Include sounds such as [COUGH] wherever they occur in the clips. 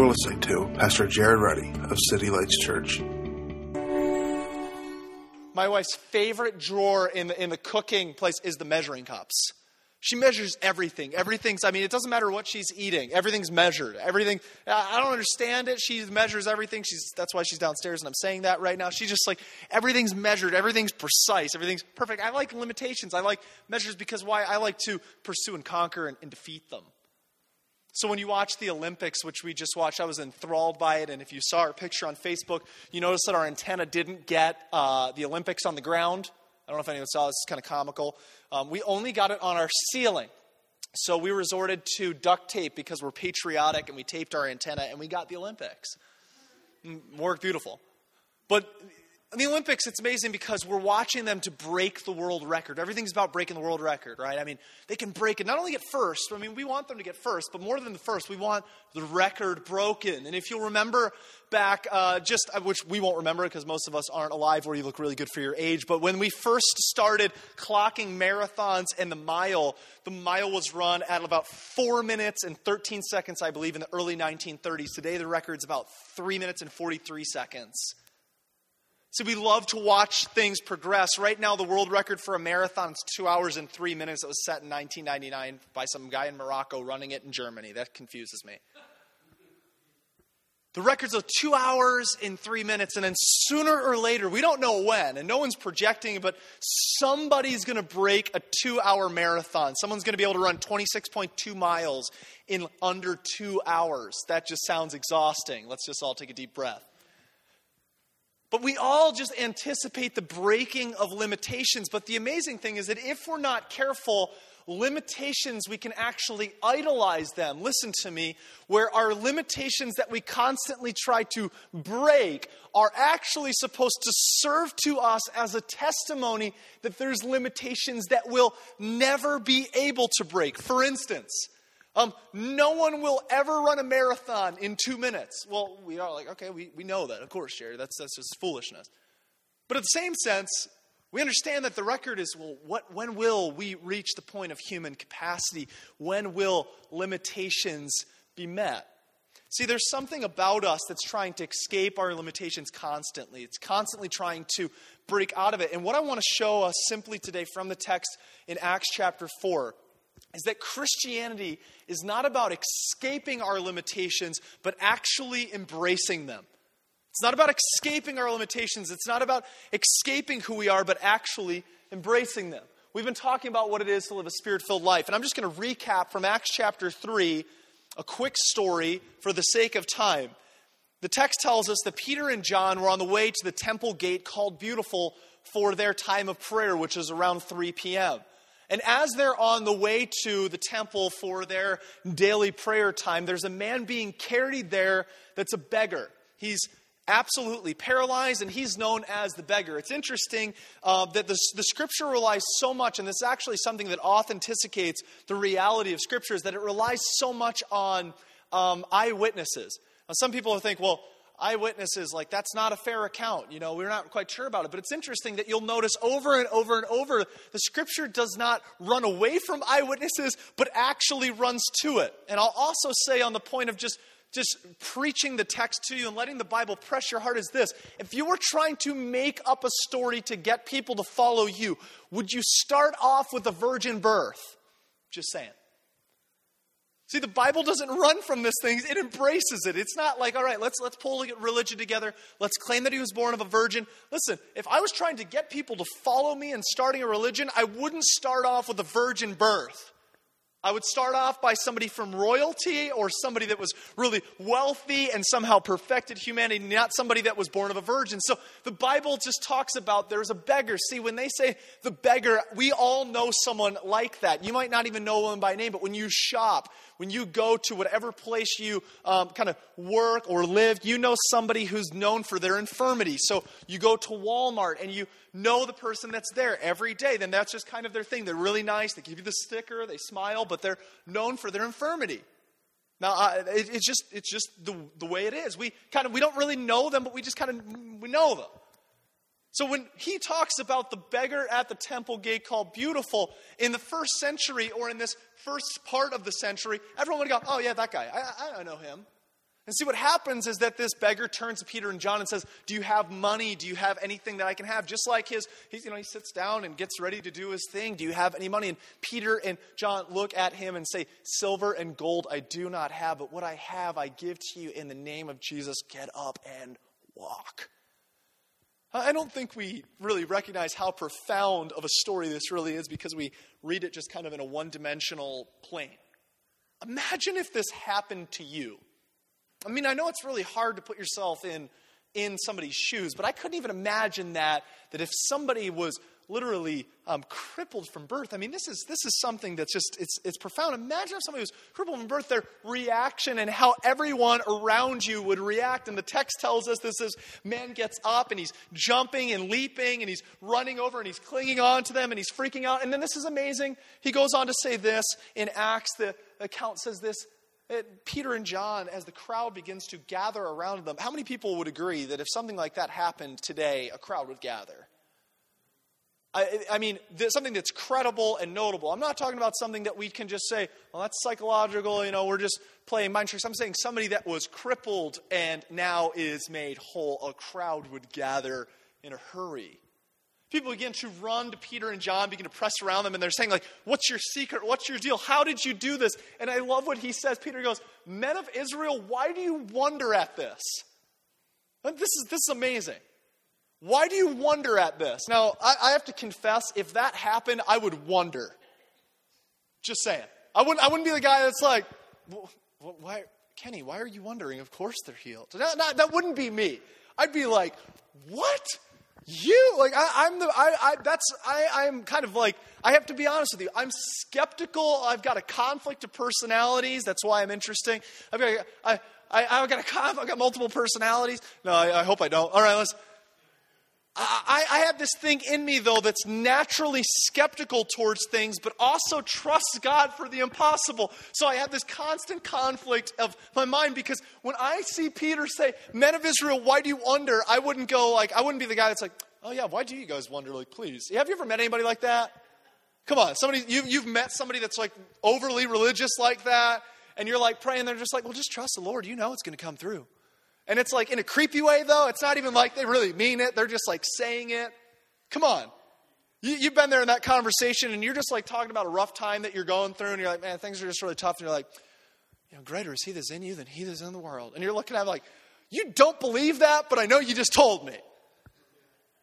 You're listening to Pastor Jared Ruddy of City Lights Church. My wife's favorite drawer in the, in the cooking place is the measuring cups. She measures everything. Everything's, I mean, it doesn't matter what she's eating. Everything's measured. Everything, I don't understand it. She measures everything. She's, that's why she's downstairs and I'm saying that right now. She's just like, everything's measured. Everything's precise. Everything's perfect. I like limitations. I like measures because why? I like to pursue and conquer and, and defeat them. So when you watch the Olympics, which we just watched, I was enthralled by it. And if you saw our picture on Facebook, you notice that our antenna didn't get uh, the Olympics on the ground. I don't know if anyone saw this. It's kind of comical. Um, we only got it on our ceiling. So we resorted to duct tape because we're patriotic and we taped our antenna and we got the Olympics. Worked beautiful. But the Olympics, it's amazing because we're watching them to break the world record. Everything's about breaking the world record, right? I mean, they can break it, not only get first, I mean, we want them to get first, but more than the first, we want the record broken. And if you'll remember back, uh, just, uh, which we won't remember because most of us aren't alive or you look really good for your age, but when we first started clocking marathons and the mile, the mile was run at about four minutes and 13 seconds, I believe, in the early 1930s. Today, the record's about three minutes and 43 seconds. So we love to watch things progress. Right now, the world record for a marathon is two hours and three minutes. It was set in 1999 by some guy in Morocco running it in Germany. That confuses me. The record's of two hours in three minutes, and then sooner or later, we don't know when, and no one's projecting, but somebody's going to break a two hour marathon. Someone's going to be able to run 26.2 miles in under two hours. That just sounds exhausting. Let's just all take a deep breath. But we all just anticipate the breaking of limitations. But the amazing thing is that if we're not careful, limitations, we can actually idolize them. Listen to me, where our limitations that we constantly try to break are actually supposed to serve to us as a testimony that there's limitations that we'll never be able to break. For instance, um, no one will ever run a marathon in two minutes. Well, we are like, okay, we, we know that, of course, Jerry. That's, that's just foolishness. But in the same sense, we understand that the record is well, what, when will we reach the point of human capacity? When will limitations be met? See, there's something about us that's trying to escape our limitations constantly. It's constantly trying to break out of it. And what I want to show us simply today from the text in Acts chapter 4 is that Christianity is not about escaping our limitations, but actually embracing them. It's not about escaping our limitations. It's not about escaping who we are, but actually embracing them. We've been talking about what it is to live a spirit filled life. And I'm just going to recap from Acts chapter 3 a quick story for the sake of time. The text tells us that Peter and John were on the way to the temple gate called Beautiful for their time of prayer, which is around 3 p.m. And as they're on the way to the temple for their daily prayer time, there's a man being carried there that's a beggar. He's absolutely paralyzed, and he's known as the beggar. It's interesting uh, that the, the scripture relies so much, and this is actually something that authenticates the reality of scripture, is that it relies so much on um, eyewitnesses. Now, some people think, well, eyewitnesses, like that's not a fair account. You know, we're not quite sure about it. But it's interesting that you'll notice over and over and over the scripture does not run away from eyewitnesses, but actually runs to it. And I'll also say on the point of just just preaching the text to you and letting the Bible press your heart is this. If you were trying to make up a story to get people to follow you, would you start off with a virgin birth? Just saying. See, the Bible doesn't run from this thing, it embraces it. It's not like, all right, let's, let's pull religion together. Let's claim that he was born of a virgin. Listen, if I was trying to get people to follow me and starting a religion, I wouldn't start off with a virgin birth. I would start off by somebody from royalty or somebody that was really wealthy and somehow perfected humanity, not somebody that was born of a virgin. So the Bible just talks about there's a beggar. See, when they say the beggar, we all know someone like that. You might not even know them by name, but when you shop, when you go to whatever place you um, kind of work or live, you know somebody who's known for their infirmity. So you go to Walmart and you know the person that's there every day, then that's just kind of their thing. They're really nice. They give you the sticker, they smile, but they're known for their infirmity. Now, it, it's just, it's just the, the way it is. We kind of, we don't really know them, but we just kind of, we know them. So when he talks about the beggar at the temple gate called beautiful, in the first century or in this first part of the century, everyone would go, oh yeah, that guy, I, I know him. And see what happens is that this beggar turns to Peter and John and says, "Do you have money? Do you have anything that I can have?" Just like his, he's, you know, he sits down and gets ready to do his thing. Do you have any money? And Peter and John look at him and say, "Silver and gold I do not have, but what I have I give to you in the name of Jesus. Get up and walk." I don't think we really recognize how profound of a story this really is because we read it just kind of in a one dimensional plane. Imagine if this happened to you. I mean, I know it's really hard to put yourself in, in somebody's shoes, but I couldn't even imagine that, that if somebody was literally um, crippled from birth. I mean, this is, this is something that's just, it's, it's profound. Imagine if somebody was crippled from birth, their reaction and how everyone around you would react. And the text tells us this is man gets up and he's jumping and leaping and he's running over and he's clinging on to them and he's freaking out. And then this is amazing. He goes on to say this in Acts, the account says this Uh, Peter and John, as the crowd begins to gather around them, how many people would agree that if something like that happened today, a crowd would gather? I, I mean, something that's credible and notable. I'm not talking about something that we can just say, well, that's psychological, you know, we're just playing mind tricks. I'm saying somebody that was crippled and now is made whole. A crowd would gather in a hurry. People begin to run to Peter and John, begin to press around them, and they're saying, like, what's your secret? What's your deal? How did you do this? And I love what he says. Peter goes, Men of Israel, why do you wonder at this? This is, this is amazing. Why do you wonder at this? Now, I, I have to confess, if that happened, I would wonder. Just saying. I wouldn't, I wouldn't be the guy that's like, why, Kenny, why are you wondering? Of course they're healed. That, that, that wouldn't be me. I'd be like, what? You like I, am the I, I that's I I'm kind of like I have to be honest with you. I'm skeptical. I've got a conflict of personalities. That's why I'm interesting. I've got I I I've got a I've got multiple personalities. No, I, I hope I don't. All right, let's I, I, have this thing in me, though, that's naturally skeptical towards things, but also trusts God for the impossible. So I have this constant conflict of my mind because when I see Peter say, Men of Israel, why do you wonder? I wouldn't go like, I wouldn't be the guy that's like, Oh, yeah, why do you guys wonder? Like, please. Have you ever met anybody like that? Come on, somebody, you, you've met somebody that's like overly religious like that, and you're like praying, they're just like, Well, just trust the Lord. You know it's going to come through. And it's like in a creepy way, though. It's not even like they really mean it, they're just like saying it. Come on. You, have been there in that conversation, and you're just like talking about a rough time that you're going through, and you're like, man, things are just really tough. And you're like, you know, greater is he that's in you than he that's in the world. And you're looking at like, you don't believe that, but I know you just told me.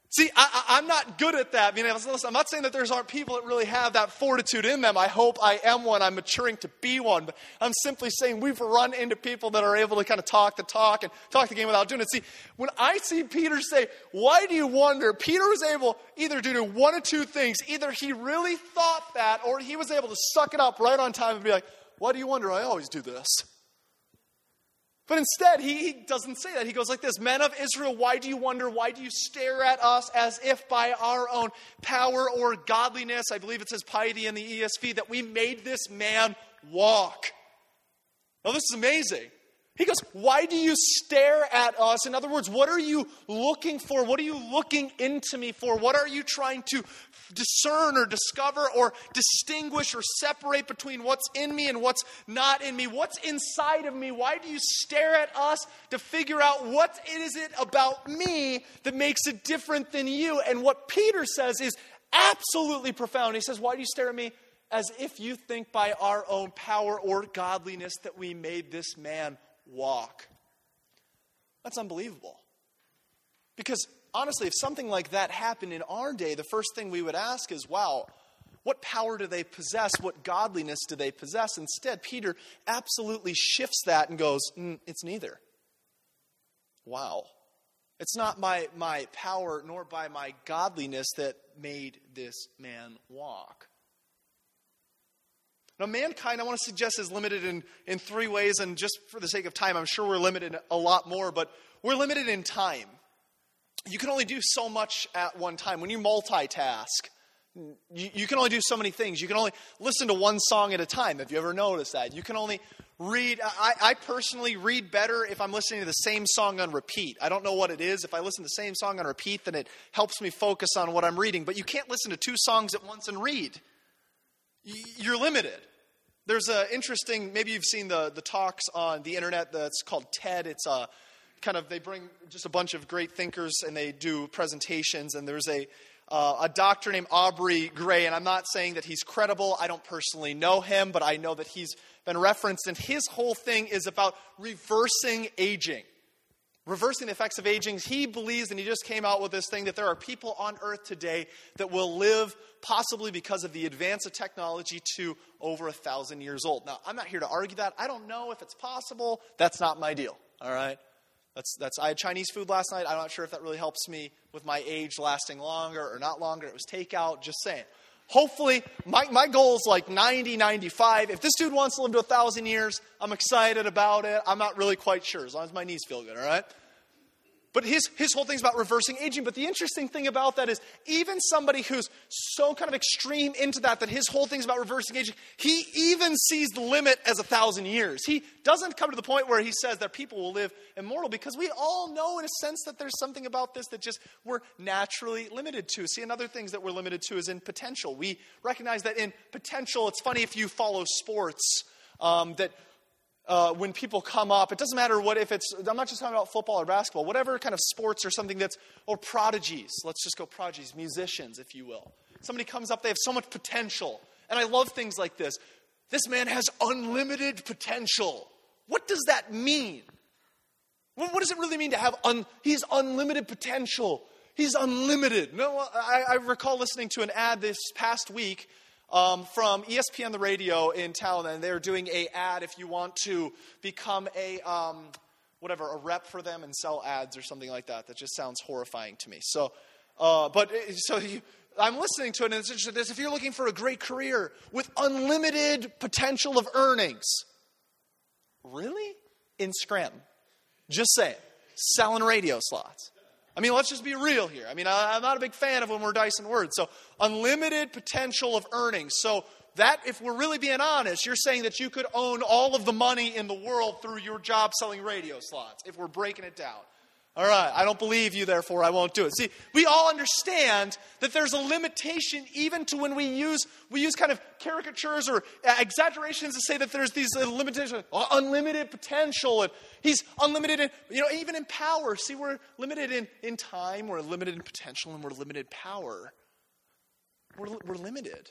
See, I, am not good at that. I mean, I'm not saying that there's aren't people that really have that fortitude in them. I hope I am one. I'm maturing to be one. But I'm simply saying we've run into people that are able to kind of talk the talk and talk the game without doing it. See, when I see Peter say, Why do you wonder? Peter was able either to do one of two things. Either he really thought that, or he was able to suck it up right on time and be like, Why do you wonder? I always do this. But instead, he, he, doesn't say that. He goes like this Men of Israel, why do you wonder? Why do you stare at us as if by our own power or godliness, I believe it says piety in the ESV, that we made this man walk? Now, this is amazing. He goes, Why do you stare at us? In other words, what are you looking for? What are you looking into me for? What are you trying to discern or discover or distinguish or separate between what's in me and what's not in me? What's inside of me? Why do you stare at us to figure out what is it about me that makes it different than you? And what Peter says is absolutely profound. He says, Why do you stare at me? As if you think by our own power or godliness that we made this man walk. That's unbelievable. Because honestly, if something like that happened in our day, the first thing we would ask is, wow, what power do they possess? What godliness do they possess? Instead, Peter absolutely shifts that and goes, mm, it's neither. Wow. It's not by my power nor by my godliness that made this man walk. Now, mankind, I want to suggest, is limited in, in three ways, and just for the sake of time, I'm sure we're limited a lot more, but we're limited in time. You can only do so much at one time. When you multitask, you, you can only do so many things. You can only listen to one song at a time. Have you ever noticed that? You can only read. I, I, personally read better if I'm listening to the same song on repeat. I don't know what it is. If I listen to the same song on repeat, then it helps me focus on what I'm reading. But you can't listen to two songs at once and read you're limited. There's an interesting, maybe you've seen the, the talks on the internet that's called TED. It's a kind of, they bring just a bunch of great thinkers and they do presentations. And there's a, uh, a doctor named Aubrey Grey, and I'm not saying that he's credible. I don't personally know him, but I know that he's been referenced. And his whole thing is about reversing aging reversing the effects of aging. He believes, and he just came out with this thing, that there are people on earth today that will live, possibly because of the advance of technology, to over a thousand years old. Now, I'm not here to argue that. I don't know if it's possible. That's not my deal, all right? That's, that's, I had Chinese food last night. I'm not sure if that really helps me with my age lasting longer or not longer. It was takeout, just saying. Hopefully, my, my goal is like 90, 95. If this dude wants to live to a 1,000 years, I'm excited about it. I'm not really quite sure, as long as my knees feel good, all right? But his, his whole thing's about reversing aging. But the interesting thing about that is, even somebody who's so kind of extreme into that, that his whole thing's about reversing aging, he even sees the limit as a thousand years. He doesn't come to the point where he says that people will live immortal because we all know, in a sense, that there's something about this that just we're naturally limited to. See, another things that we're limited to is in potential. We recognize that in potential, it's funny if you follow sports. Um, that uh, when people come up, it doesn't matter what if it's, I'm not just talking about football or basketball, whatever kind of sports or something that's, or prodigies, let's just go prodigies, musicians, if you will. Somebody comes up, they have so much potential. And I love things like this. This man has unlimited potential. What does that mean? What does it really mean to have, un, he's unlimited potential? He's unlimited. No, I, I recall listening to an ad this past week um, from ESPN the radio in town, and they're doing a ad if you want to become a um, whatever a rep for them and sell ads or something like that. That just sounds horrifying to me. So, uh, but uh, so you, I'm listening to it, and it's interesting. This if you're looking for a great career with unlimited potential of earnings, really in Scranton, just say it, selling radio slots. I mean, let's just be real here. I mean, I, am not a big fan of when we're dicing words. So, unlimited potential of earnings. So, that, if we're really being honest, you're saying that you could own all of the money in the world through your job selling radio slots, if we're breaking it down. All right, I don't believe you, therefore I won't do it. See, we all understand that there's a limitation even to when we use we use kind of caricatures or exaggerations to say that there's these limitations, uh, unlimited potential, and he's unlimited in, you know, even in power. See, we're limited in, in time, we're limited in potential, and we're limited power. We're, we're limited.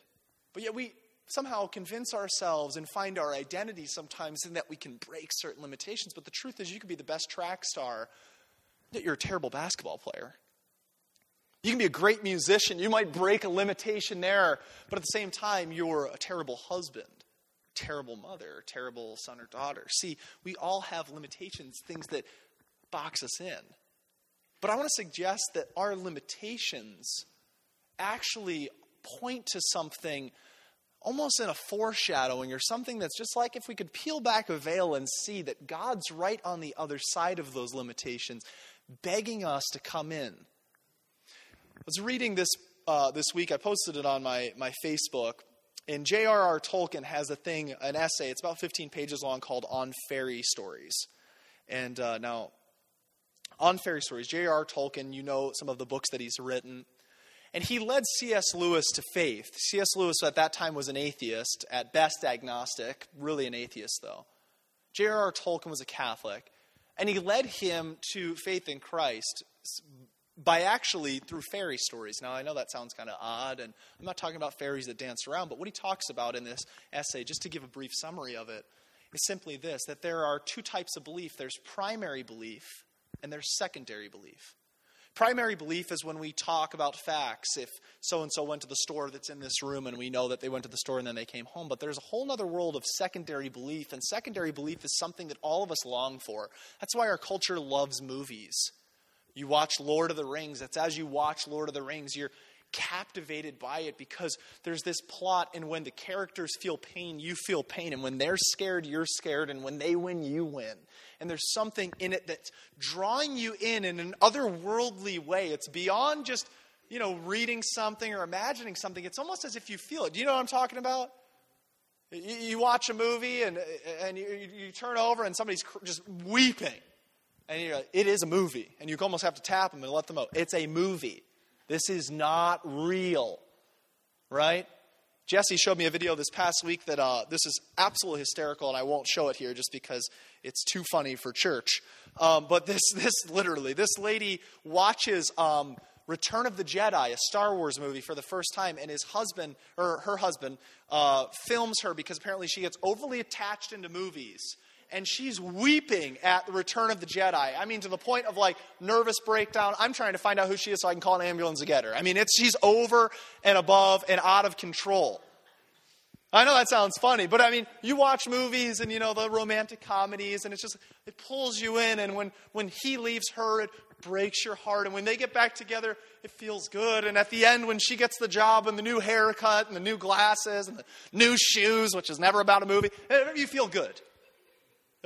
But yet we somehow convince ourselves and find our identity sometimes in that we can break certain limitations. But the truth is, you could be the best track star that you're a terrible basketball player. You can be a great musician. You might break a limitation there, but at the same time, you're a terrible husband, terrible mother, terrible son or daughter. See, we all have limitations, things that box us in. But I want to suggest that our limitations actually point to something almost in a foreshadowing or something that's just like if we could peel back a veil and see that God's right on the other side of those limitations begging us to come in. I was reading this uh, this week. I posted it on my, my Facebook. And J.R.R. Tolkien has a thing, an essay, it's about 15 pages long, called On Fairy Stories. And uh, now, on fairy stories, J.R.R. Tolkien, you know some of the books that he's written. And he led C.S. Lewis to faith. C.S. Lewis at that time was an atheist, at best agnostic, really an atheist though. J.R.R. Tolkien was a Catholic. And he led him to faith in Christ by actually through fairy stories. Now, I know that sounds kind of odd, and I'm not talking about fairies that dance around, but what he talks about in this essay, just to give a brief summary of it, is simply this that there are two types of belief there's primary belief, and there's secondary belief. Primary belief is when we talk about facts. If so and so went to the store that's in this room and we know that they went to the store and then they came home. But there's a whole other world of secondary belief, and secondary belief is something that all of us long for. That's why our culture loves movies. You watch Lord of the Rings, it's as you watch Lord of the Rings, you're captivated by it because there's this plot, and when the characters feel pain, you feel pain. And when they're scared, you're scared. And when they win, you win and there's something in it that's drawing you in in an otherworldly way. It's beyond just, you know, reading something or imagining something. It's almost as if you feel it. Do you know what I'm talking about? You, you watch a movie and, and you, you turn over and somebody's just weeping. And you're like, it is a movie. And you almost have to tap them and let them know it's a movie. This is not real. Right? Jesse showed me a video this past week that uh, this is absolutely hysterical, and I won't show it here just because it's too funny for church. Um, but this, [LAUGHS] this literally, this lady watches um, Return of the Jedi, a Star Wars movie, for the first time, and his husband, or her husband, uh, films her because apparently she gets overly attached into movies and she's weeping at the return of the Jedi. I mean, to the point of like nervous breakdown. I'm trying to find out who she is so I can call an ambulance to get her. I mean, it's she's over and above and out of control. I know that sounds funny, but I mean, you watch movies and you know the romantic comedies, and it's just it pulls you in. And when when he leaves her, it breaks your heart. And when they get back together, it feels good. And at the end, when she gets the job and the new haircut and the new glasses and the new shoes, which is never about a movie, eh, you feel good.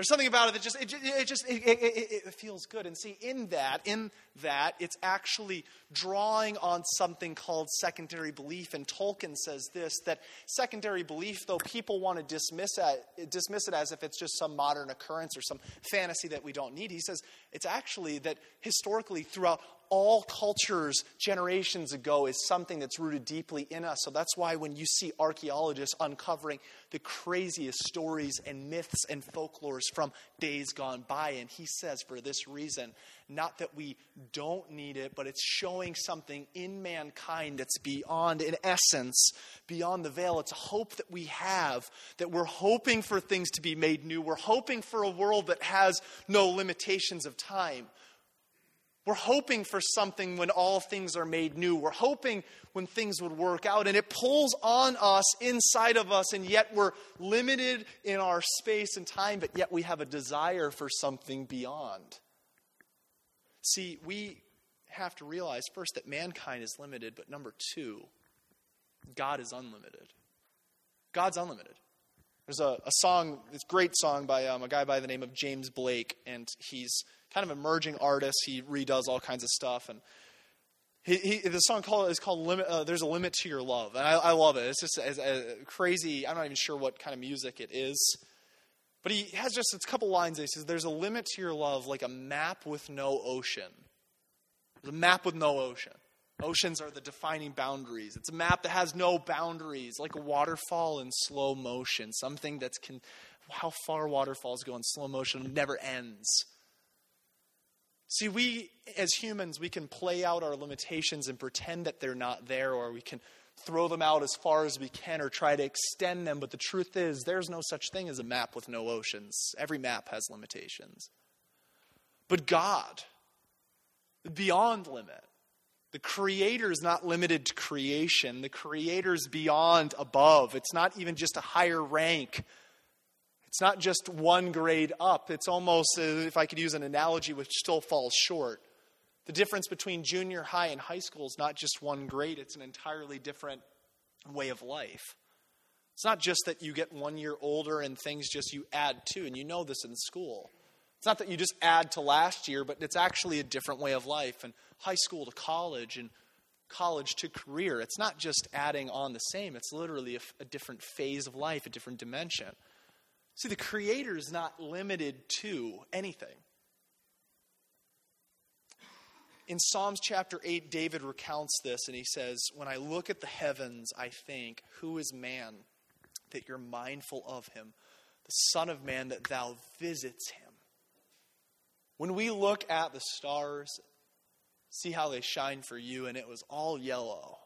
There's something about it that just it, it just it, it, it, feels good. And see, in that, in that, it's actually drawing on something called secondary belief. And Tolkien says this: that secondary belief, though people want to dismiss it, dismiss it as if it's just some modern occurrence or some fantasy that we don't need, he says it's actually that historically throughout all cultures generations ago is something that's rooted deeply in us. So that's why when you see archaeologists uncovering the craziest stories and myths and folklores from days gone by, and he says for this reason, not that we don't need it, but it's showing something in mankind that's beyond, in essence, beyond the veil. It's a hope that we have, that we're hoping for things to be made new. We're hoping for a world that has no limitations of time. We're hoping for something when all things are made new. We're hoping when things would work out. And it pulls on us inside of us, and yet we're limited in our space and time, but yet we have a desire for something beyond. See, we have to realize first that mankind is limited, but number two, God is unlimited. God's unlimited. There's a, a song, this great song by um, a guy by the name of James Blake, and he's kind of emerging artist. He redoes all kinds of stuff, and he, he, the song called, is called limit, uh, "There's a Limit to Your Love," and I, I love it. It's just a, a crazy. I'm not even sure what kind of music it is, but he has just a couple lines. He says, "There's a limit to your love, like a map with no ocean. The map with no ocean. Oceans are the defining boundaries. It's a map that has no boundaries, like a waterfall in slow motion. Something that's can, how far waterfalls go in slow motion never ends." See, we as humans, we can play out our limitations and pretend that they're not there, or we can throw them out as far as we can or try to extend them. But the truth is, there's no such thing as a map with no oceans. Every map has limitations. But God, beyond limit, the Creator is not limited to creation. The Creator is beyond above. It's not even just a higher rank it's not just one grade up. It's almost, uh, if I could use an analogy, which still falls short. The difference between junior high and high school is not just one grade, it's an entirely different way of life. It's not just that you get one year older and things just you add to, and you know this in school. It's not that you just add to last year, but it's actually a different way of life. And high school to college and college to career, it's not just adding on the same, it's literally a, a different phase of life, a different dimension. See, the Creator is not limited to anything. In Psalms chapter 8, David recounts this and he says, When I look at the heavens, I think, Who is man that you're mindful of him? The Son of Man that thou visits him. When we look at the stars, see how they shine for you, and it was all yellow.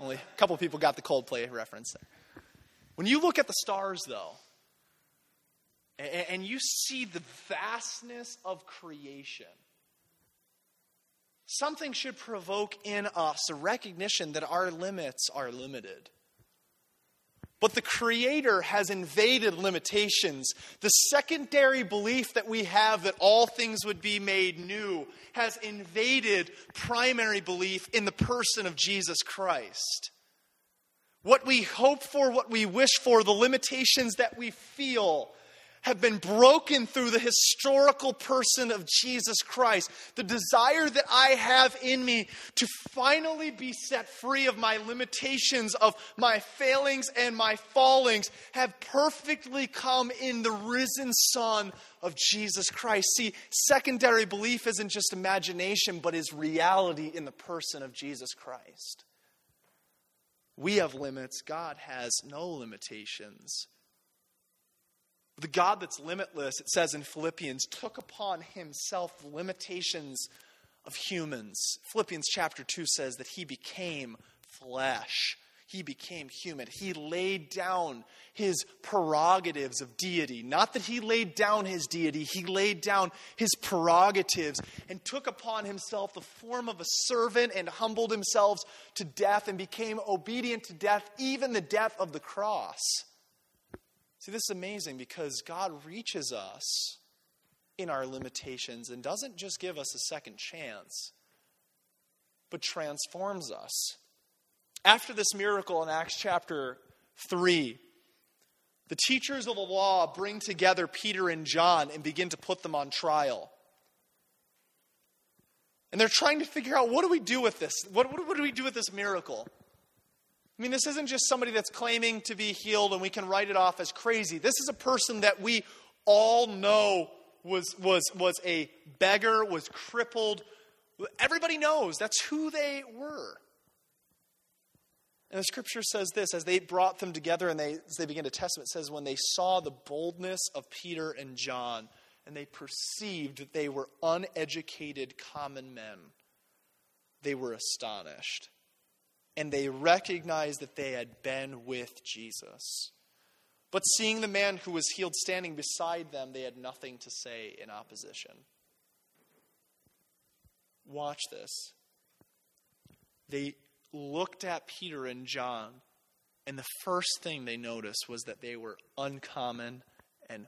Only a couple people got the Coldplay reference there. When you look at the stars, though, and you see the vastness of creation, something should provoke in us a recognition that our limits are limited. But the Creator has invaded limitations. The secondary belief that we have that all things would be made new has invaded primary belief in the person of Jesus Christ. What we hope for, what we wish for, the limitations that we feel have been broken through the historical person of Jesus Christ. The desire that I have in me to finally be set free of my limitations, of my failings and my fallings, have perfectly come in the risen Son of Jesus Christ. See, secondary belief isn't just imagination, but is reality in the person of Jesus Christ. We have limits. God has no limitations. The God that's limitless, it says in Philippians, took upon himself the limitations of humans. Philippians chapter 2 says that he became flesh. He became human. He laid down his prerogatives of deity. Not that he laid down his deity, he laid down his prerogatives and took upon himself the form of a servant and humbled himself to death and became obedient to death, even the death of the cross. See, this is amazing because God reaches us in our limitations and doesn't just give us a second chance, but transforms us. After this miracle in Acts chapter 3, the teachers of the law bring together Peter and John and begin to put them on trial. And they're trying to figure out what do we do with this? What, what, what do we do with this miracle? I mean, this isn't just somebody that's claiming to be healed and we can write it off as crazy. This is a person that we all know was, was, was a beggar, was crippled. Everybody knows that's who they were. And the scripture says this as they brought them together and they, as they began to test them, it says, when they saw the boldness of Peter and John, and they perceived that they were uneducated common men, they were astonished and they recognized that they had been with Jesus. But seeing the man who was healed standing beside them, they had nothing to say in opposition. Watch this. They looked at Peter and John, and the first thing they noticed was that they were uncommon and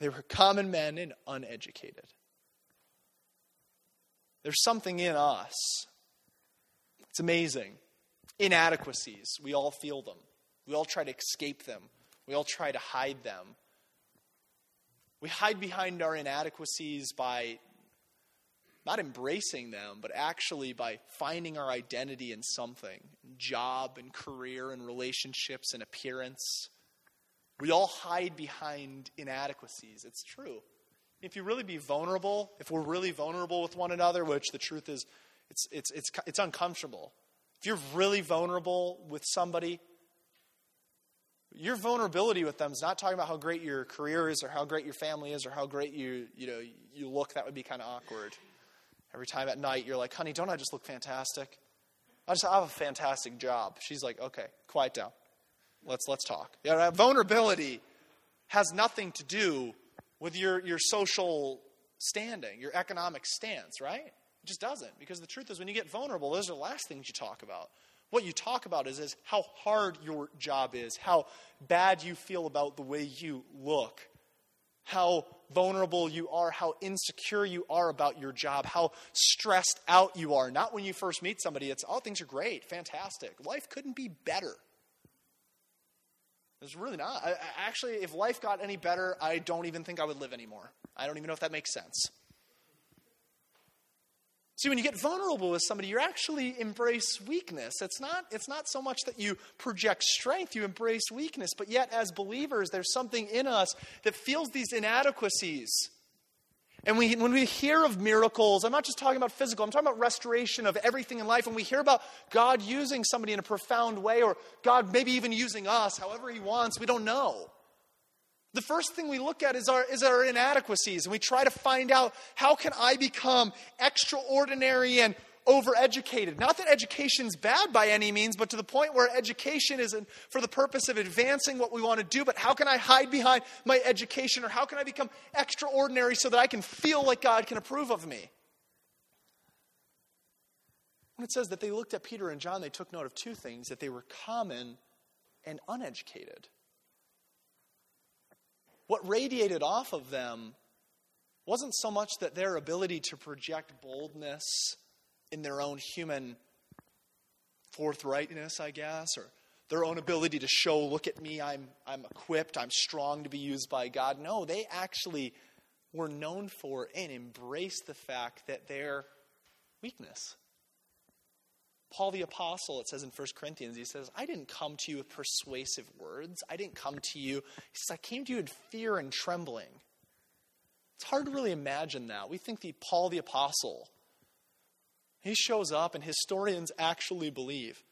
they were common men and uneducated. There's something in us it's amazing. Inadequacies, we all feel them. We all try to escape them. We all try to hide them. We hide behind our inadequacies by not embracing them, but actually by finding our identity in something job and career and relationships and appearance. We all hide behind inadequacies. It's true. If you really be vulnerable, if we're really vulnerable with one another, which the truth is it's, it's, it's, it's uncomfortable. If you're really vulnerable with somebody, your vulnerability with them is not talking about how great your career is or how great your family is or how great you, you, know, you look. That would be kind of awkward. Every time at night, you're like, honey, don't I just look fantastic? I just have a fantastic job. She's like, okay, quiet down. Let's, let's talk. Vulnerability has nothing to do with your, your social standing, your economic stance, right? It just doesn't. Because the truth is, when you get vulnerable, those are the last things you talk about. What you talk about is, is how hard your job is, how bad you feel about the way you look, how vulnerable you are, how insecure you are about your job, how stressed out you are. Not when you first meet somebody, it's, oh, things are great, fantastic. Life couldn't be better. It's really not. I, actually, if life got any better, I don't even think I would live anymore. I don't even know if that makes sense. See, when you get vulnerable with somebody, you actually embrace weakness. It's not, it's not so much that you project strength, you embrace weakness. But yet, as believers, there's something in us that feels these inadequacies. And we, when we hear of miracles, I'm not just talking about physical, I'm talking about restoration of everything in life. When we hear about God using somebody in a profound way, or God maybe even using us, however He wants, we don't know. The first thing we look at is our, is our inadequacies, and we try to find out how can I become extraordinary and overeducated. Not that education's bad by any means, but to the point where education is for the purpose of advancing what we want to do, but how can I hide behind my education, or how can I become extraordinary so that I can feel like God can approve of me? When it says that they looked at Peter and John, they took note of two things that they were common and uneducated what radiated off of them wasn't so much that their ability to project boldness in their own human forthrightness, I guess, or their own ability to show, look at me, I'm, I'm equipped, I'm strong to be used by God. No, they actually were known for and embraced the fact that their weakness. Paul the Apostle, it says in 1 Corinthians, he says, I didn't come to you with persuasive words. I didn't come to you. He says, I came to you in fear and trembling. It's hard to really imagine that. We think the Paul the Apostle, he shows up and historians actually believe.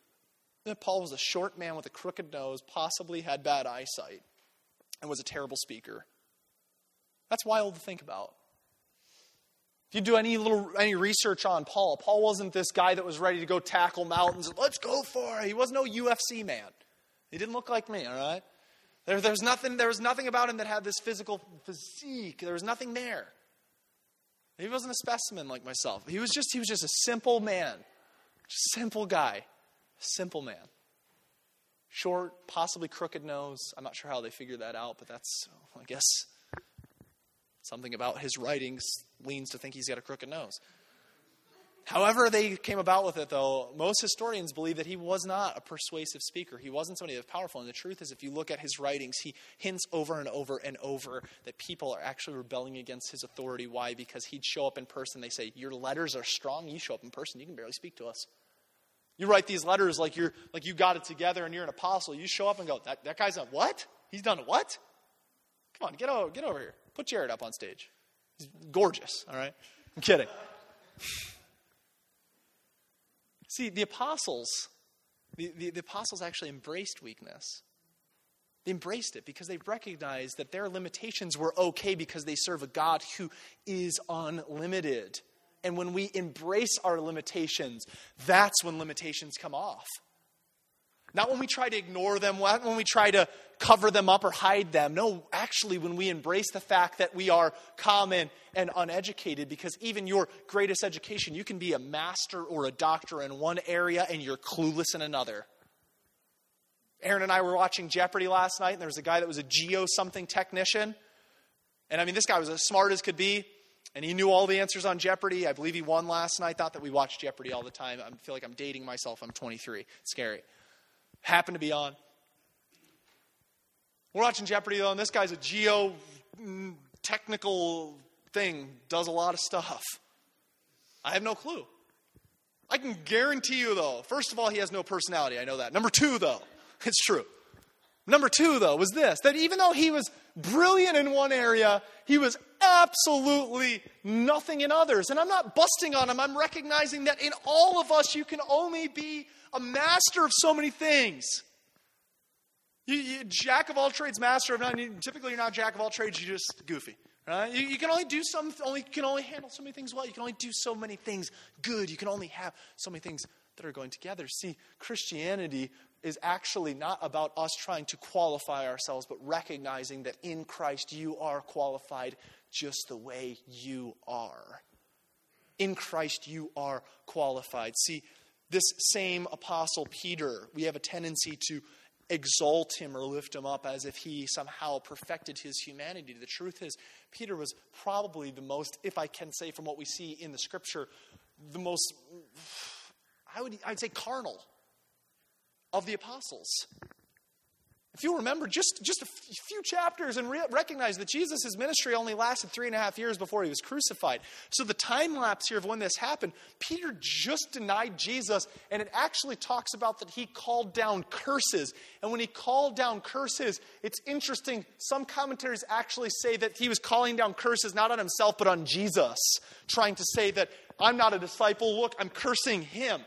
that Paul was a short man with a crooked nose, possibly had bad eyesight, and was a terrible speaker. That's wild to think about. If you do any little any research on Paul, Paul wasn't this guy that was ready to go tackle mountains. Let's go for it. He was no UFC man. He didn't look like me. All right. There, there's nothing. There was nothing about him that had this physical physique. There was nothing there. He wasn't a specimen like myself. He was just. He was just a simple man, just simple guy, simple man. Short, possibly crooked nose. I'm not sure how they figured that out, but that's, I guess, something about his writings leans to think he's got a crooked nose. However, they came about with it, though, most historians believe that he was not a persuasive speaker. He wasn't somebody that was powerful. And the truth is, if you look at his writings, he hints over and over and over that people are actually rebelling against his authority. Why? Because he'd show up in person. They say, Your letters are strong. You show up in person, you can barely speak to us. You write these letters like you're like you got it together and you're an apostle. You show up and go, That, that guy's a what? He's done what? Come on, get over, get over here. Put Jared up on stage. He's gorgeous, all right? I'm kidding. See, the apostles, the, the, the, apostles actually embraced weakness. They embraced it because they recognized that their limitations were okay because they serve a God who is unlimited. And when we embrace our limitations, that's when limitations come off. Not when we try to ignore them, not when we try to cover them up or hide them. No, actually, when we embrace the fact that we are common and uneducated, because even your greatest education, you can be a master or a doctor in one area and you're clueless in another. Aaron and I were watching Jeopardy last night, and there was a guy that was a geo something technician. And I mean, this guy was as smart as could be, and he knew all the answers on Jeopardy. I believe he won last night. Thought that we watched Jeopardy all the time. I feel like I'm dating myself. I'm 23. It's scary Happened to be on. We're watching Jeopardy though, and this guy's a geo mm, technical thing, does a lot of stuff. I have no clue. I can guarantee you though, first of all, he has no personality. I know that. Number two, though, [LAUGHS] it's true. Number two, though, was this that even though he was brilliant in one area, he was absolutely nothing in others. And I'm not busting on him, I'm recognizing that in all of us, you can only be a master of so many things. You, you, jack of all trades, master of none. Typically, you're not jack of all trades. You're just goofy. Right? You, you, can only do some. Only can only handle so many things well. You can only do so many things good. You can only have so many things that are going together. See, Christianity is actually not about us trying to qualify ourselves, but recognizing that in Christ you are qualified just the way you are. In Christ you are qualified. See, this same apostle Peter, we have a tendency to exalt him or lift him up as if he somehow perfected his humanity. The truth is, Peter was probably the most, if I can say from what we see in the scripture, the most, I would, I'd say, carnal of the apostles. If you remember just, just a few chapters and re- recognize that Jesus' ministry only lasted three and a half years before he was crucified. So, the time lapse here of when this happened, Peter just denied Jesus, and it actually talks about that he called down curses. And when he called down curses, it's interesting. Some commentaries actually say that he was calling down curses not on himself, but on Jesus, trying to say that I'm not a disciple. Look, I'm cursing him.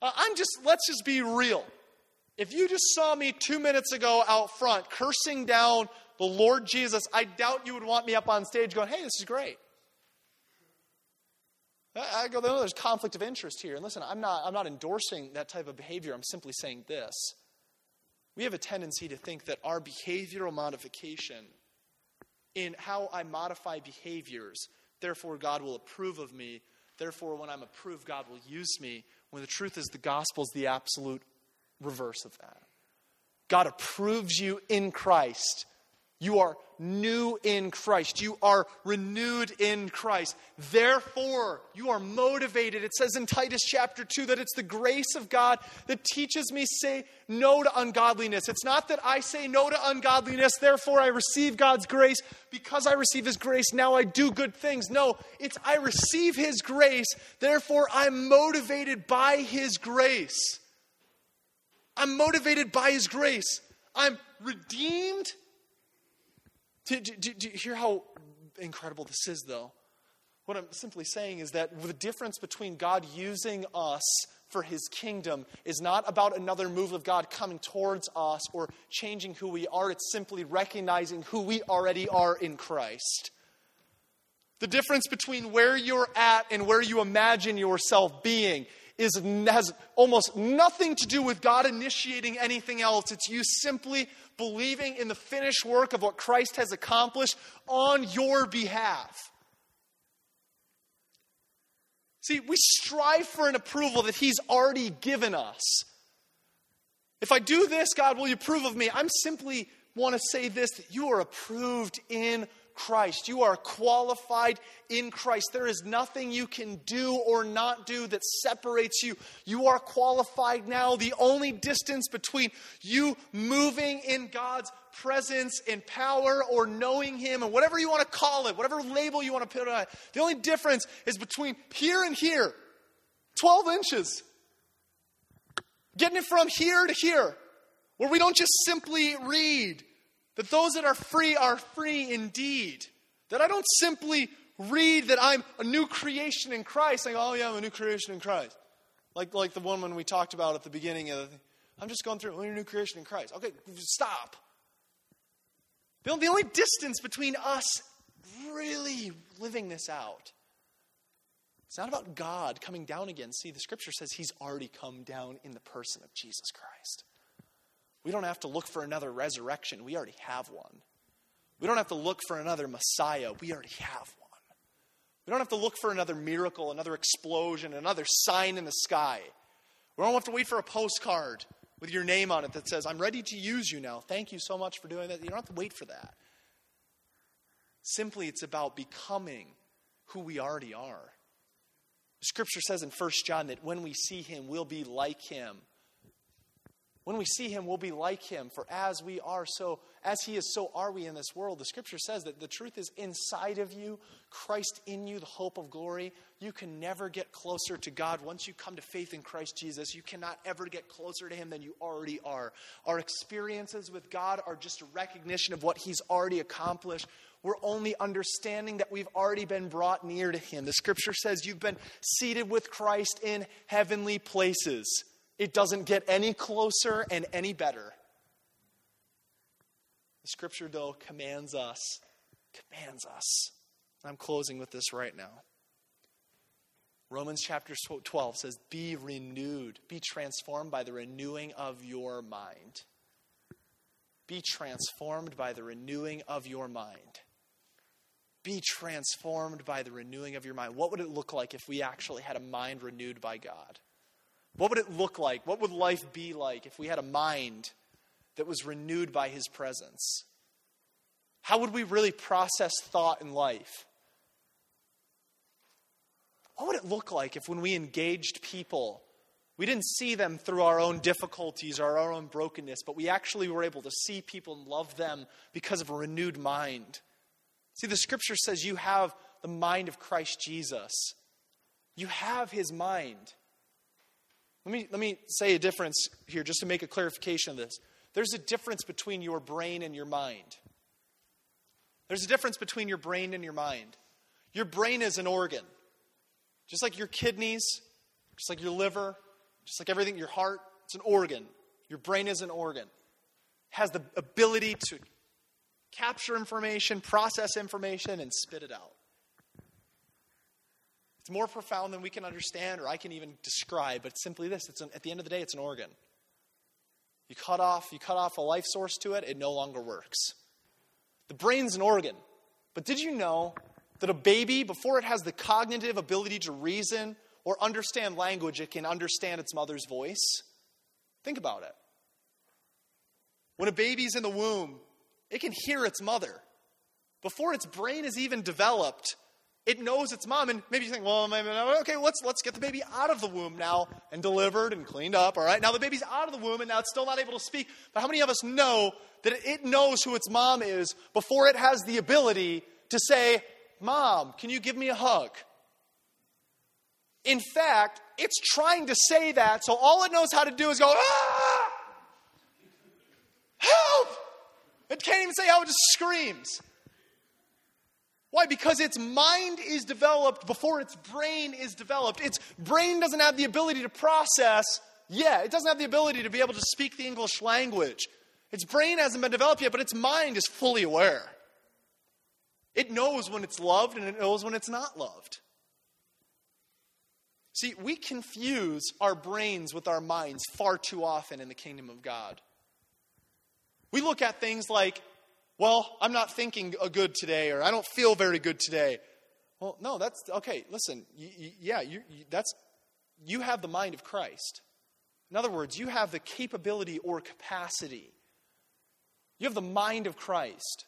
Uh, I'm just, let's just be real. If you just saw me two minutes ago out front cursing down the Lord Jesus, I doubt you would want me up on stage going, hey, this is great. I go, no, there's conflict of interest here. And listen, I'm not, I'm not endorsing that type of behavior. I'm simply saying this. We have a tendency to think that our behavioral modification in how I modify behaviors, therefore God will approve of me. Therefore, when I'm approved, God will use me. When the truth is, the gospel is the absolute reverse of that. God approves you in Christ. You are new in Christ. You are renewed in Christ. Therefore, you are motivated. It says in Titus chapter 2 that it's the grace of God that teaches me say no to ungodliness. It's not that I say no to ungodliness, therefore I receive God's grace. Because I receive his grace, now I do good things. No, it's I receive his grace, therefore I'm motivated by his grace. I'm motivated by His grace. I'm redeemed. Do, do, do, you hear how incredible this is, though? What I'm simply saying is that the difference between God using us for his kingdom is not about another move of God coming towards us or changing who we are. It's simply recognizing who we already are in Christ. The difference between where you're at and where you imagine yourself being is, has almost nothing to do with God initiating anything else. It's you simply believing in the finished work of what Christ has accomplished on your behalf. See, we strive for an approval that He's already given us. If I do this, God, will you approve of me? I'm simply want to say this that you are approved in Christ. You are qualified in Christ. There is nothing you can do or not do that separates you. You are qualified now. The only distance between you moving in God's presence and power or knowing Him and whatever you want to call it, whatever label you want to put on it, the only difference is between here and here 12 inches. Getting it from here to here, where we don't just simply read that those that are free are free indeed. That I don't simply read that I'm a new creation in Christ, saying, oh, yeah, I'm a new creation in Christ. Like, like the woman we talked about at the beginning of the thing. I'm just going through, oh, you're a new creation in Christ. Okay, stop. The only distance between us really living this out. It's not about God coming down again. See, the scripture says he's already come down in the person of Jesus Christ. We don't have to look for another resurrection. We already have one. We don't have to look for another Messiah. We already have one. We don't have to look for another miracle, another explosion, another sign in the sky. We don't have to wait for a postcard with your name on it that says, I'm ready to use you now. Thank you so much for doing that. You don't have to wait for that. Simply, it's about becoming who we already are. Scripture says in 1 John that when we see him, we'll be like him when we see him, we'll be like him. For as we are, so as he is, so are we in this world. The scripture says that the truth is inside of you, Christ in you, the hope of glory. You can never get closer to God once you come to faith in Christ Jesus. You cannot ever get closer to him than you already are. Our experiences with God are just a recognition of what he's already accomplished. We're only understanding that we've already been brought near to him. The scripture says you've been seated with Christ in heavenly places. It doesn't get any closer and any better. The scripture, though, commands us, commands us. I'm closing with this right now. Romans chapter 12 says, Be renewed, be transformed by the renewing of your mind. Be transformed by the renewing of your mind. Be transformed by the renewing of your mind. What would it look like if we actually had a mind renewed by God? What would it look like? What would life be like if we had a mind that was renewed by His presence? How would we really process thought in life? What would it look like if, when we engaged people, we didn't see them through our own difficulties or our own brokenness, but we actually were able to see people and love them because of a renewed mind? See, the scripture says you have the mind of Christ Jesus, you have his mind. Let me, let me say a difference here just to make a clarification of this. There's a difference between your brain and your mind. There's a difference between your brain and your mind. Your brain is an organ, just like your kidneys, just like your liver, just like everything, your heart, it's an organ. Your brain is an organ. It has the ability to capture information, process information, and spit it out. It's more profound than we can understand or I can even describe, but it's simply this. It's an, at the end of the day, it's an organ. You cut off, you cut off a life source to it, it no longer works. The brain's an organ. But did you know that a baby, before it has the cognitive ability to reason or understand language, it can understand its mother's voice? Think about it. When a baby's in the womb, it can hear its mother. Before its brain is even developed, it knows its mom, and maybe you think, well, okay, let's let's get the baby out of the womb now and delivered and cleaned up. All right, now the baby's out of the womb and now it's still not able to speak. But how many of us know that it knows who its mom is before it has the ability to say, "Mom, can you give me a hug?" In fact, it's trying to say that, so all it knows how to do is go, "Ah, help!" It can't even say how it just screams. Why? Because its mind is developed before its brain is developed. Its brain doesn't have the ability to process, yeah, it doesn't have the ability to be able to speak the English language. Its brain hasn't been developed yet, but its mind is fully aware. It knows when it's loved and it knows when it's not loved. See, we confuse our brains with our minds far too often in the kingdom of God. We look at things like, well, I'm not thinking good today, or I don't feel very good today. Well, no, that's okay. Listen, you, you, yeah, you, that's you have the mind of Christ. In other words, you have the capability or capacity. You have the mind of Christ.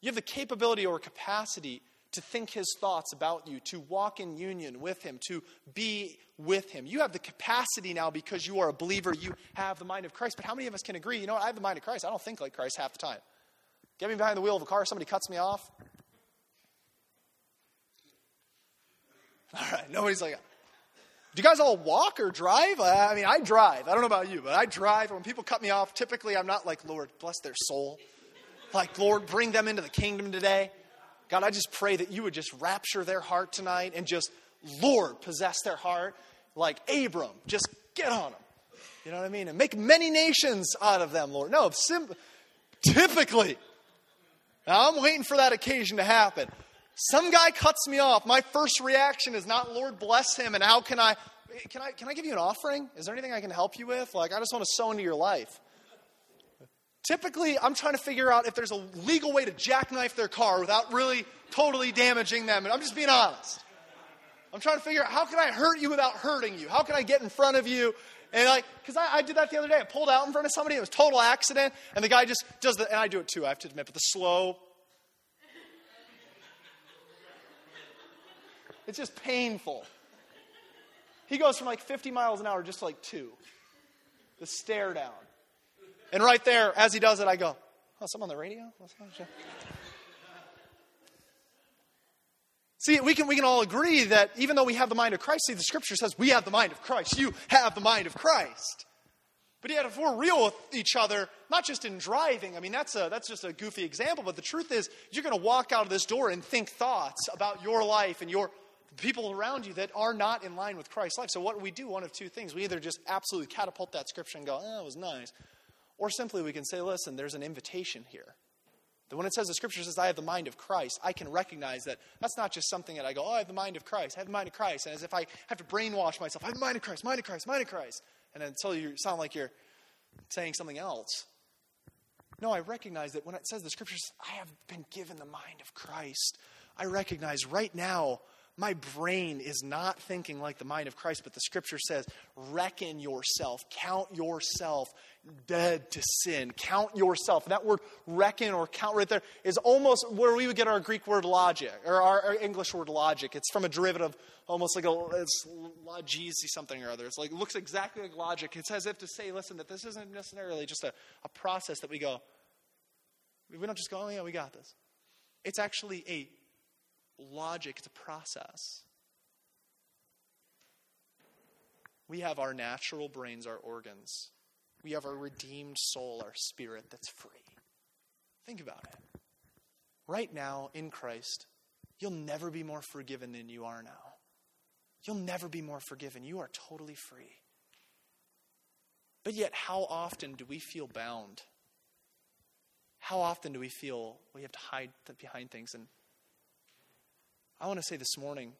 You have the capability or capacity to think his thoughts about you, to walk in union with him, to be with him. You have the capacity now because you are a believer, you have the mind of Christ. But how many of us can agree, you know, I have the mind of Christ. I don't think like Christ half the time. Get me behind the wheel of a car, somebody cuts me off. [LAUGHS] All right, nobody's like, do you guys all walk or drive? I mean, I drive. I don't know about you, but I drive. When people cut me off, typically I'm not like, Lord, bless their soul. Like, Lord, bring them into the kingdom today. God, I just pray that you would just rapture their heart tonight and just, Lord, possess their heart like Abram. Just get on them. You know what I mean? And make many nations out of them, Lord. No, sim- typically. Now, I'm waiting for that occasion to happen. Some guy cuts me off. My first reaction is not, Lord, bless him, and how can I, can I, can I give you an offering? Is there anything I can help you with? Like, I just want to sow into your life. Typically, I'm trying to figure out if there's a legal way to jackknife their car without really totally damaging them. And I'm just being honest. I'm trying to figure out how can I hurt you without hurting you? How can I get in front of you? And like, because I, I, did that the other day. I pulled out in front of somebody. It was total accident. And the guy just does the, and I do it too, I have to admit, but the slow. It's just painful. He goes from like 50 miles an hour just to like two. The stare down. And right there, as he does it, I go, Oh, something on the radio? See, we can, we can all agree that even though we have the mind of Christ, see, the scripture says we have the mind of Christ. You have the mind of Christ. But yet, if we're real with each other, not just in driving, I mean, that's, a, that's just a goofy example, but the truth is, you're going to walk out of this door and think thoughts about your life and your people around you that are not in line with Christ's life. So, what we do? One of two things. We either just absolutely catapult that scripture and go, oh, that was nice, or simply we can say, listen, there's an invitation here. That when it says the scripture says, I have the mind of Christ, I can recognize that that's not just something that I go, oh, I have the mind of Christ, I have the mind of Christ. And as if I have to brainwash myself, I have the mind of Christ, mind of Christ, mind of Christ. And until you sound like you're saying something else. No, I recognize that when it says the scriptures, I have been given the mind of Christ. I recognize right now my brain is not thinking like the mind of Christ, but the scripture says, reckon yourself, count yourself dead to sin. Count yourself. And that word reckon or count right there is almost where we would get our Greek word logic, or our, our English word logic. It's from a derivative, almost like a it's logisi something or other. It's like it looks exactly like logic. It's as if to say, listen, that this isn't necessarily just a, a process that we go, we don't just go, oh yeah, we got this. It's actually a logic, a process. We have our natural brains, our organs. We have our redeemed soul, our spirit that's free. Think about it. Right now, in Christ, you'll never be more forgiven than you are now. You'll never be more forgiven. You are totally free. But yet, how often do we feel bound? How often do we feel we have to hide behind things and I want to say this morning,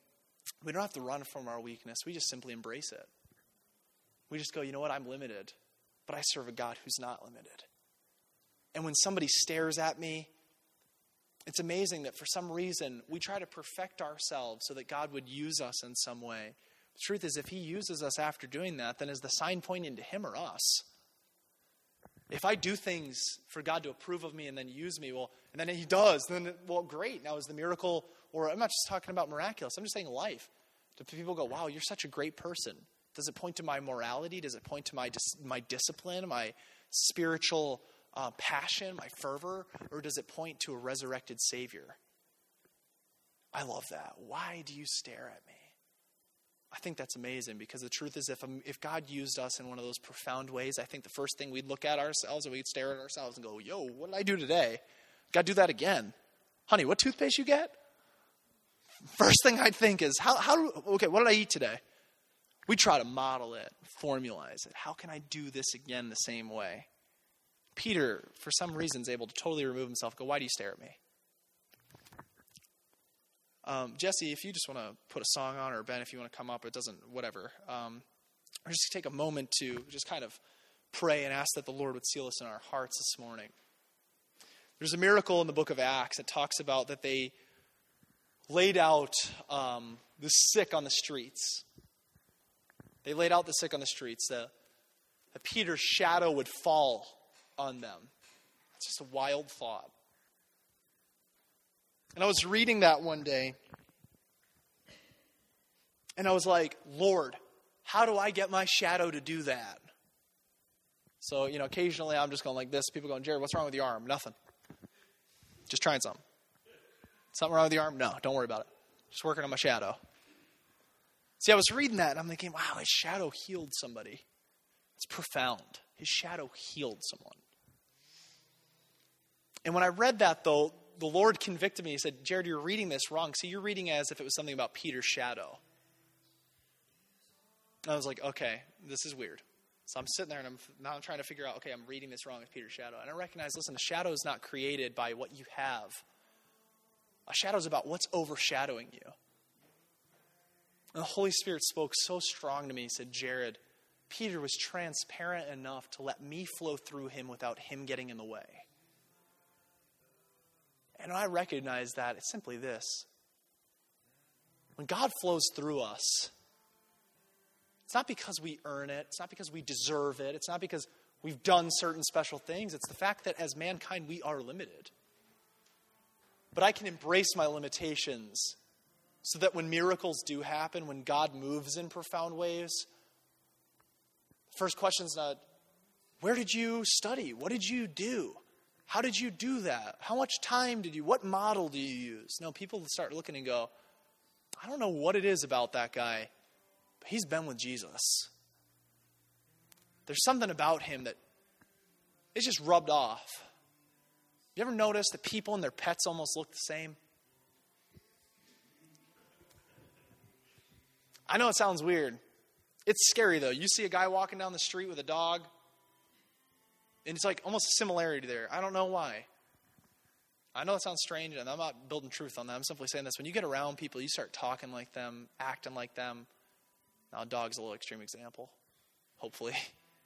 we don't have to run from our weakness. We just simply embrace it. We just go, you know what? I'm limited, but I serve a God who's not limited. And when somebody stares at me, it's amazing that for some reason we try to perfect ourselves so that God would use us in some way. The truth is, if He uses us after doing that, then is the sign pointing to Him or us? If I do things for God to approve of me and then use me, well, and then He does, then, well, great. Now, is the miracle or I'm not just talking about miraculous, I'm just saying life. Do people go, wow, you're such a great person? Does it point to my morality? Does it point to my, dis- my discipline, my spiritual uh, passion, my fervor? Or does it point to a resurrected Savior? I love that. Why do you stare at me? I think that's amazing because the truth is, if, um, if God used us in one of those profound ways, I think the first thing we'd look at ourselves and we'd stare at ourselves and go, Yo, what did I do today? God, do that again. Honey, what toothpaste you get? first thing I'd think is, how, how okay, what did I eat today? We try to model it, formalize it. How can I do this again the same way? Peter, for some reason, is able to totally remove himself. Go, why do you stare at me? Um, Jesse, if you just want to put a song on, or Ben, if you want to come up, it doesn't, whatever. Um, or just take a moment to just kind of pray and ask that the Lord would seal us in our hearts this morning. There's a miracle in the book of Acts that talks about that they laid out um, the sick on the streets. They laid out the sick on the streets. that Peter's shadow would fall on them. It's just a wild thought. And I was reading that one day, and I was like, Lord, how do I get my shadow to do that? So, you know, occasionally I'm just going like this. People going, Jared, what's wrong with your arm? Nothing. Just trying something. Something wrong with the arm? No, don't worry about it. Just working on my shadow. See, I was reading that and I'm thinking, wow, his shadow healed somebody. It's profound. His shadow healed someone. And when I read that, though, the Lord convicted me. He said, Jared, you're reading this wrong. See, you're reading as if it was something about Peter's shadow. And I was like, okay, this is weird. So I'm sitting there and I'm now I'm trying to figure out, okay, I'm reading this wrong as Peter's shadow. And I recognize, listen, a shadow is not created by what you have. A shadow is about what's overshadowing you. And the Holy Spirit spoke so strong to me. He said, Jared, Peter was transparent enough to let me flow through him without him getting in the way. And I recognize that it's simply this when God flows through us, it's not because we earn it, it's not because we deserve it, it's not because we've done certain special things. It's the fact that as mankind, we are limited. But I can embrace my limitations so that when miracles do happen, when God moves in profound ways, the first question is not, where did you study? What did you do? How did you do that? How much time did you, what model do you use? No, people start looking and go, I don't know what it is about that guy, but he's been with Jesus. There's something about him that is just rubbed off. You ever notice that people and their pets almost look the same? I know it sounds weird. It's scary though. You see a guy walking down the street with a dog, and it's like almost a similarity there. I don't know why. I know it sounds strange, and I'm not building truth on that. I'm simply saying this. When you get around people, you start talking like them, acting like them. Now, dog's a little extreme example, hopefully.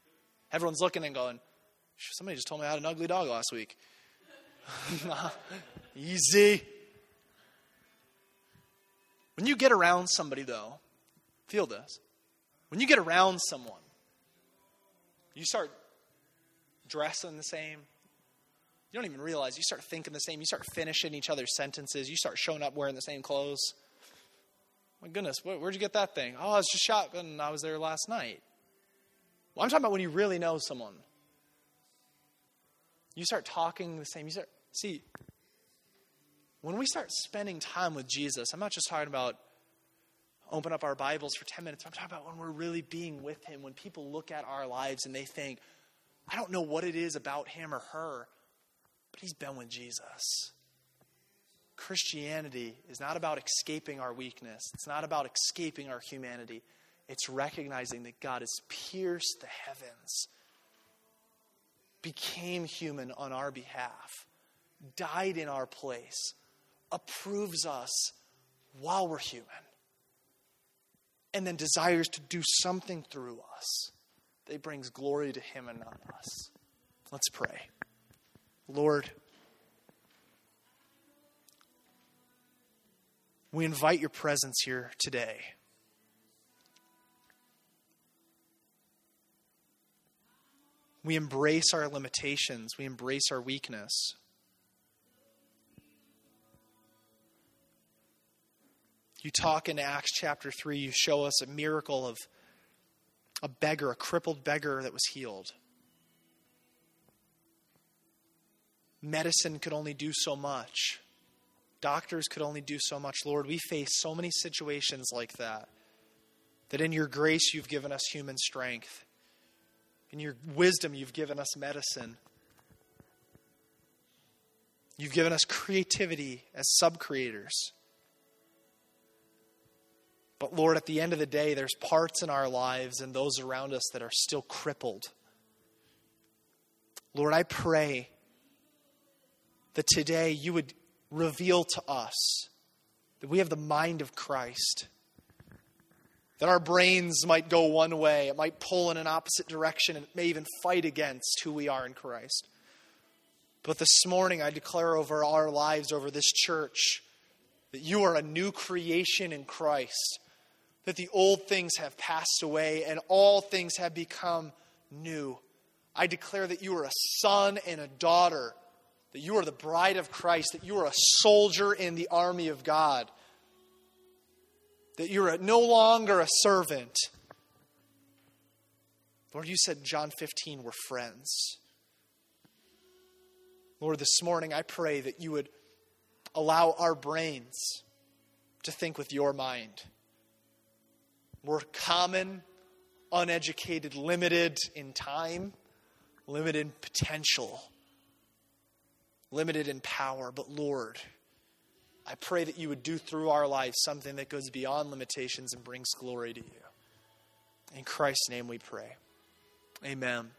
[LAUGHS] Everyone's looking and going, somebody just told me I had an ugly dog last week. [LAUGHS] Easy. When you get around somebody, though, feel this. When you get around someone, you start dressing the same. You don't even realize. You start thinking the same. You start finishing each other's sentences. You start showing up wearing the same clothes. My goodness, where'd you get that thing? Oh, I was just shopping. And I was there last night. Well, I'm talking about when you really know someone. You start talking the same. You start see. When we start spending time with Jesus, I'm not just talking about open up our Bibles for 10 minutes. I'm talking about when we're really being with Him, when people look at our lives and they think, I don't know what it is about him or her, but he's been with Jesus. Christianity is not about escaping our weakness, it's not about escaping our humanity. It's recognizing that God has pierced the heavens, became human on our behalf, died in our place, approves us while we're human, and then desires to do something through us that brings glory to Him and not us. Let's pray. Lord, we invite your presence here today. We embrace our limitations. We embrace our weakness. You talk in Acts chapter 3, you show us a miracle of a beggar, a crippled beggar that was healed. Medicine could only do so much. Doctors could only do so much. Lord, we face so many situations like that. That in your grace, you've given us human strength. In your wisdom, you've given us medicine. You've given us creativity as sub creators. But Lord, at the end of the day, there's parts in our lives and those around us that are still crippled. Lord, I pray that today you would reveal to us that we have the mind of Christ. That our brains might go one way, it might pull in an opposite direction, and it may even fight against who we are in Christ. But this morning, I declare over our lives, over this church, that you are a new creation in Christ, that the old things have passed away and all things have become new. I declare that you are a son and a daughter, that you are the bride of Christ, that you are a soldier in the army of God, that you're no longer a servant. Lord, you said John 15 we're friends. Lord, this morning I pray that you would allow our brains to think with your mind. We're common, uneducated, limited in time, limited in potential, limited in power. But Lord, I pray that you would do through our life something that goes beyond limitations and brings glory to you. In Christ's name we pray. Amen.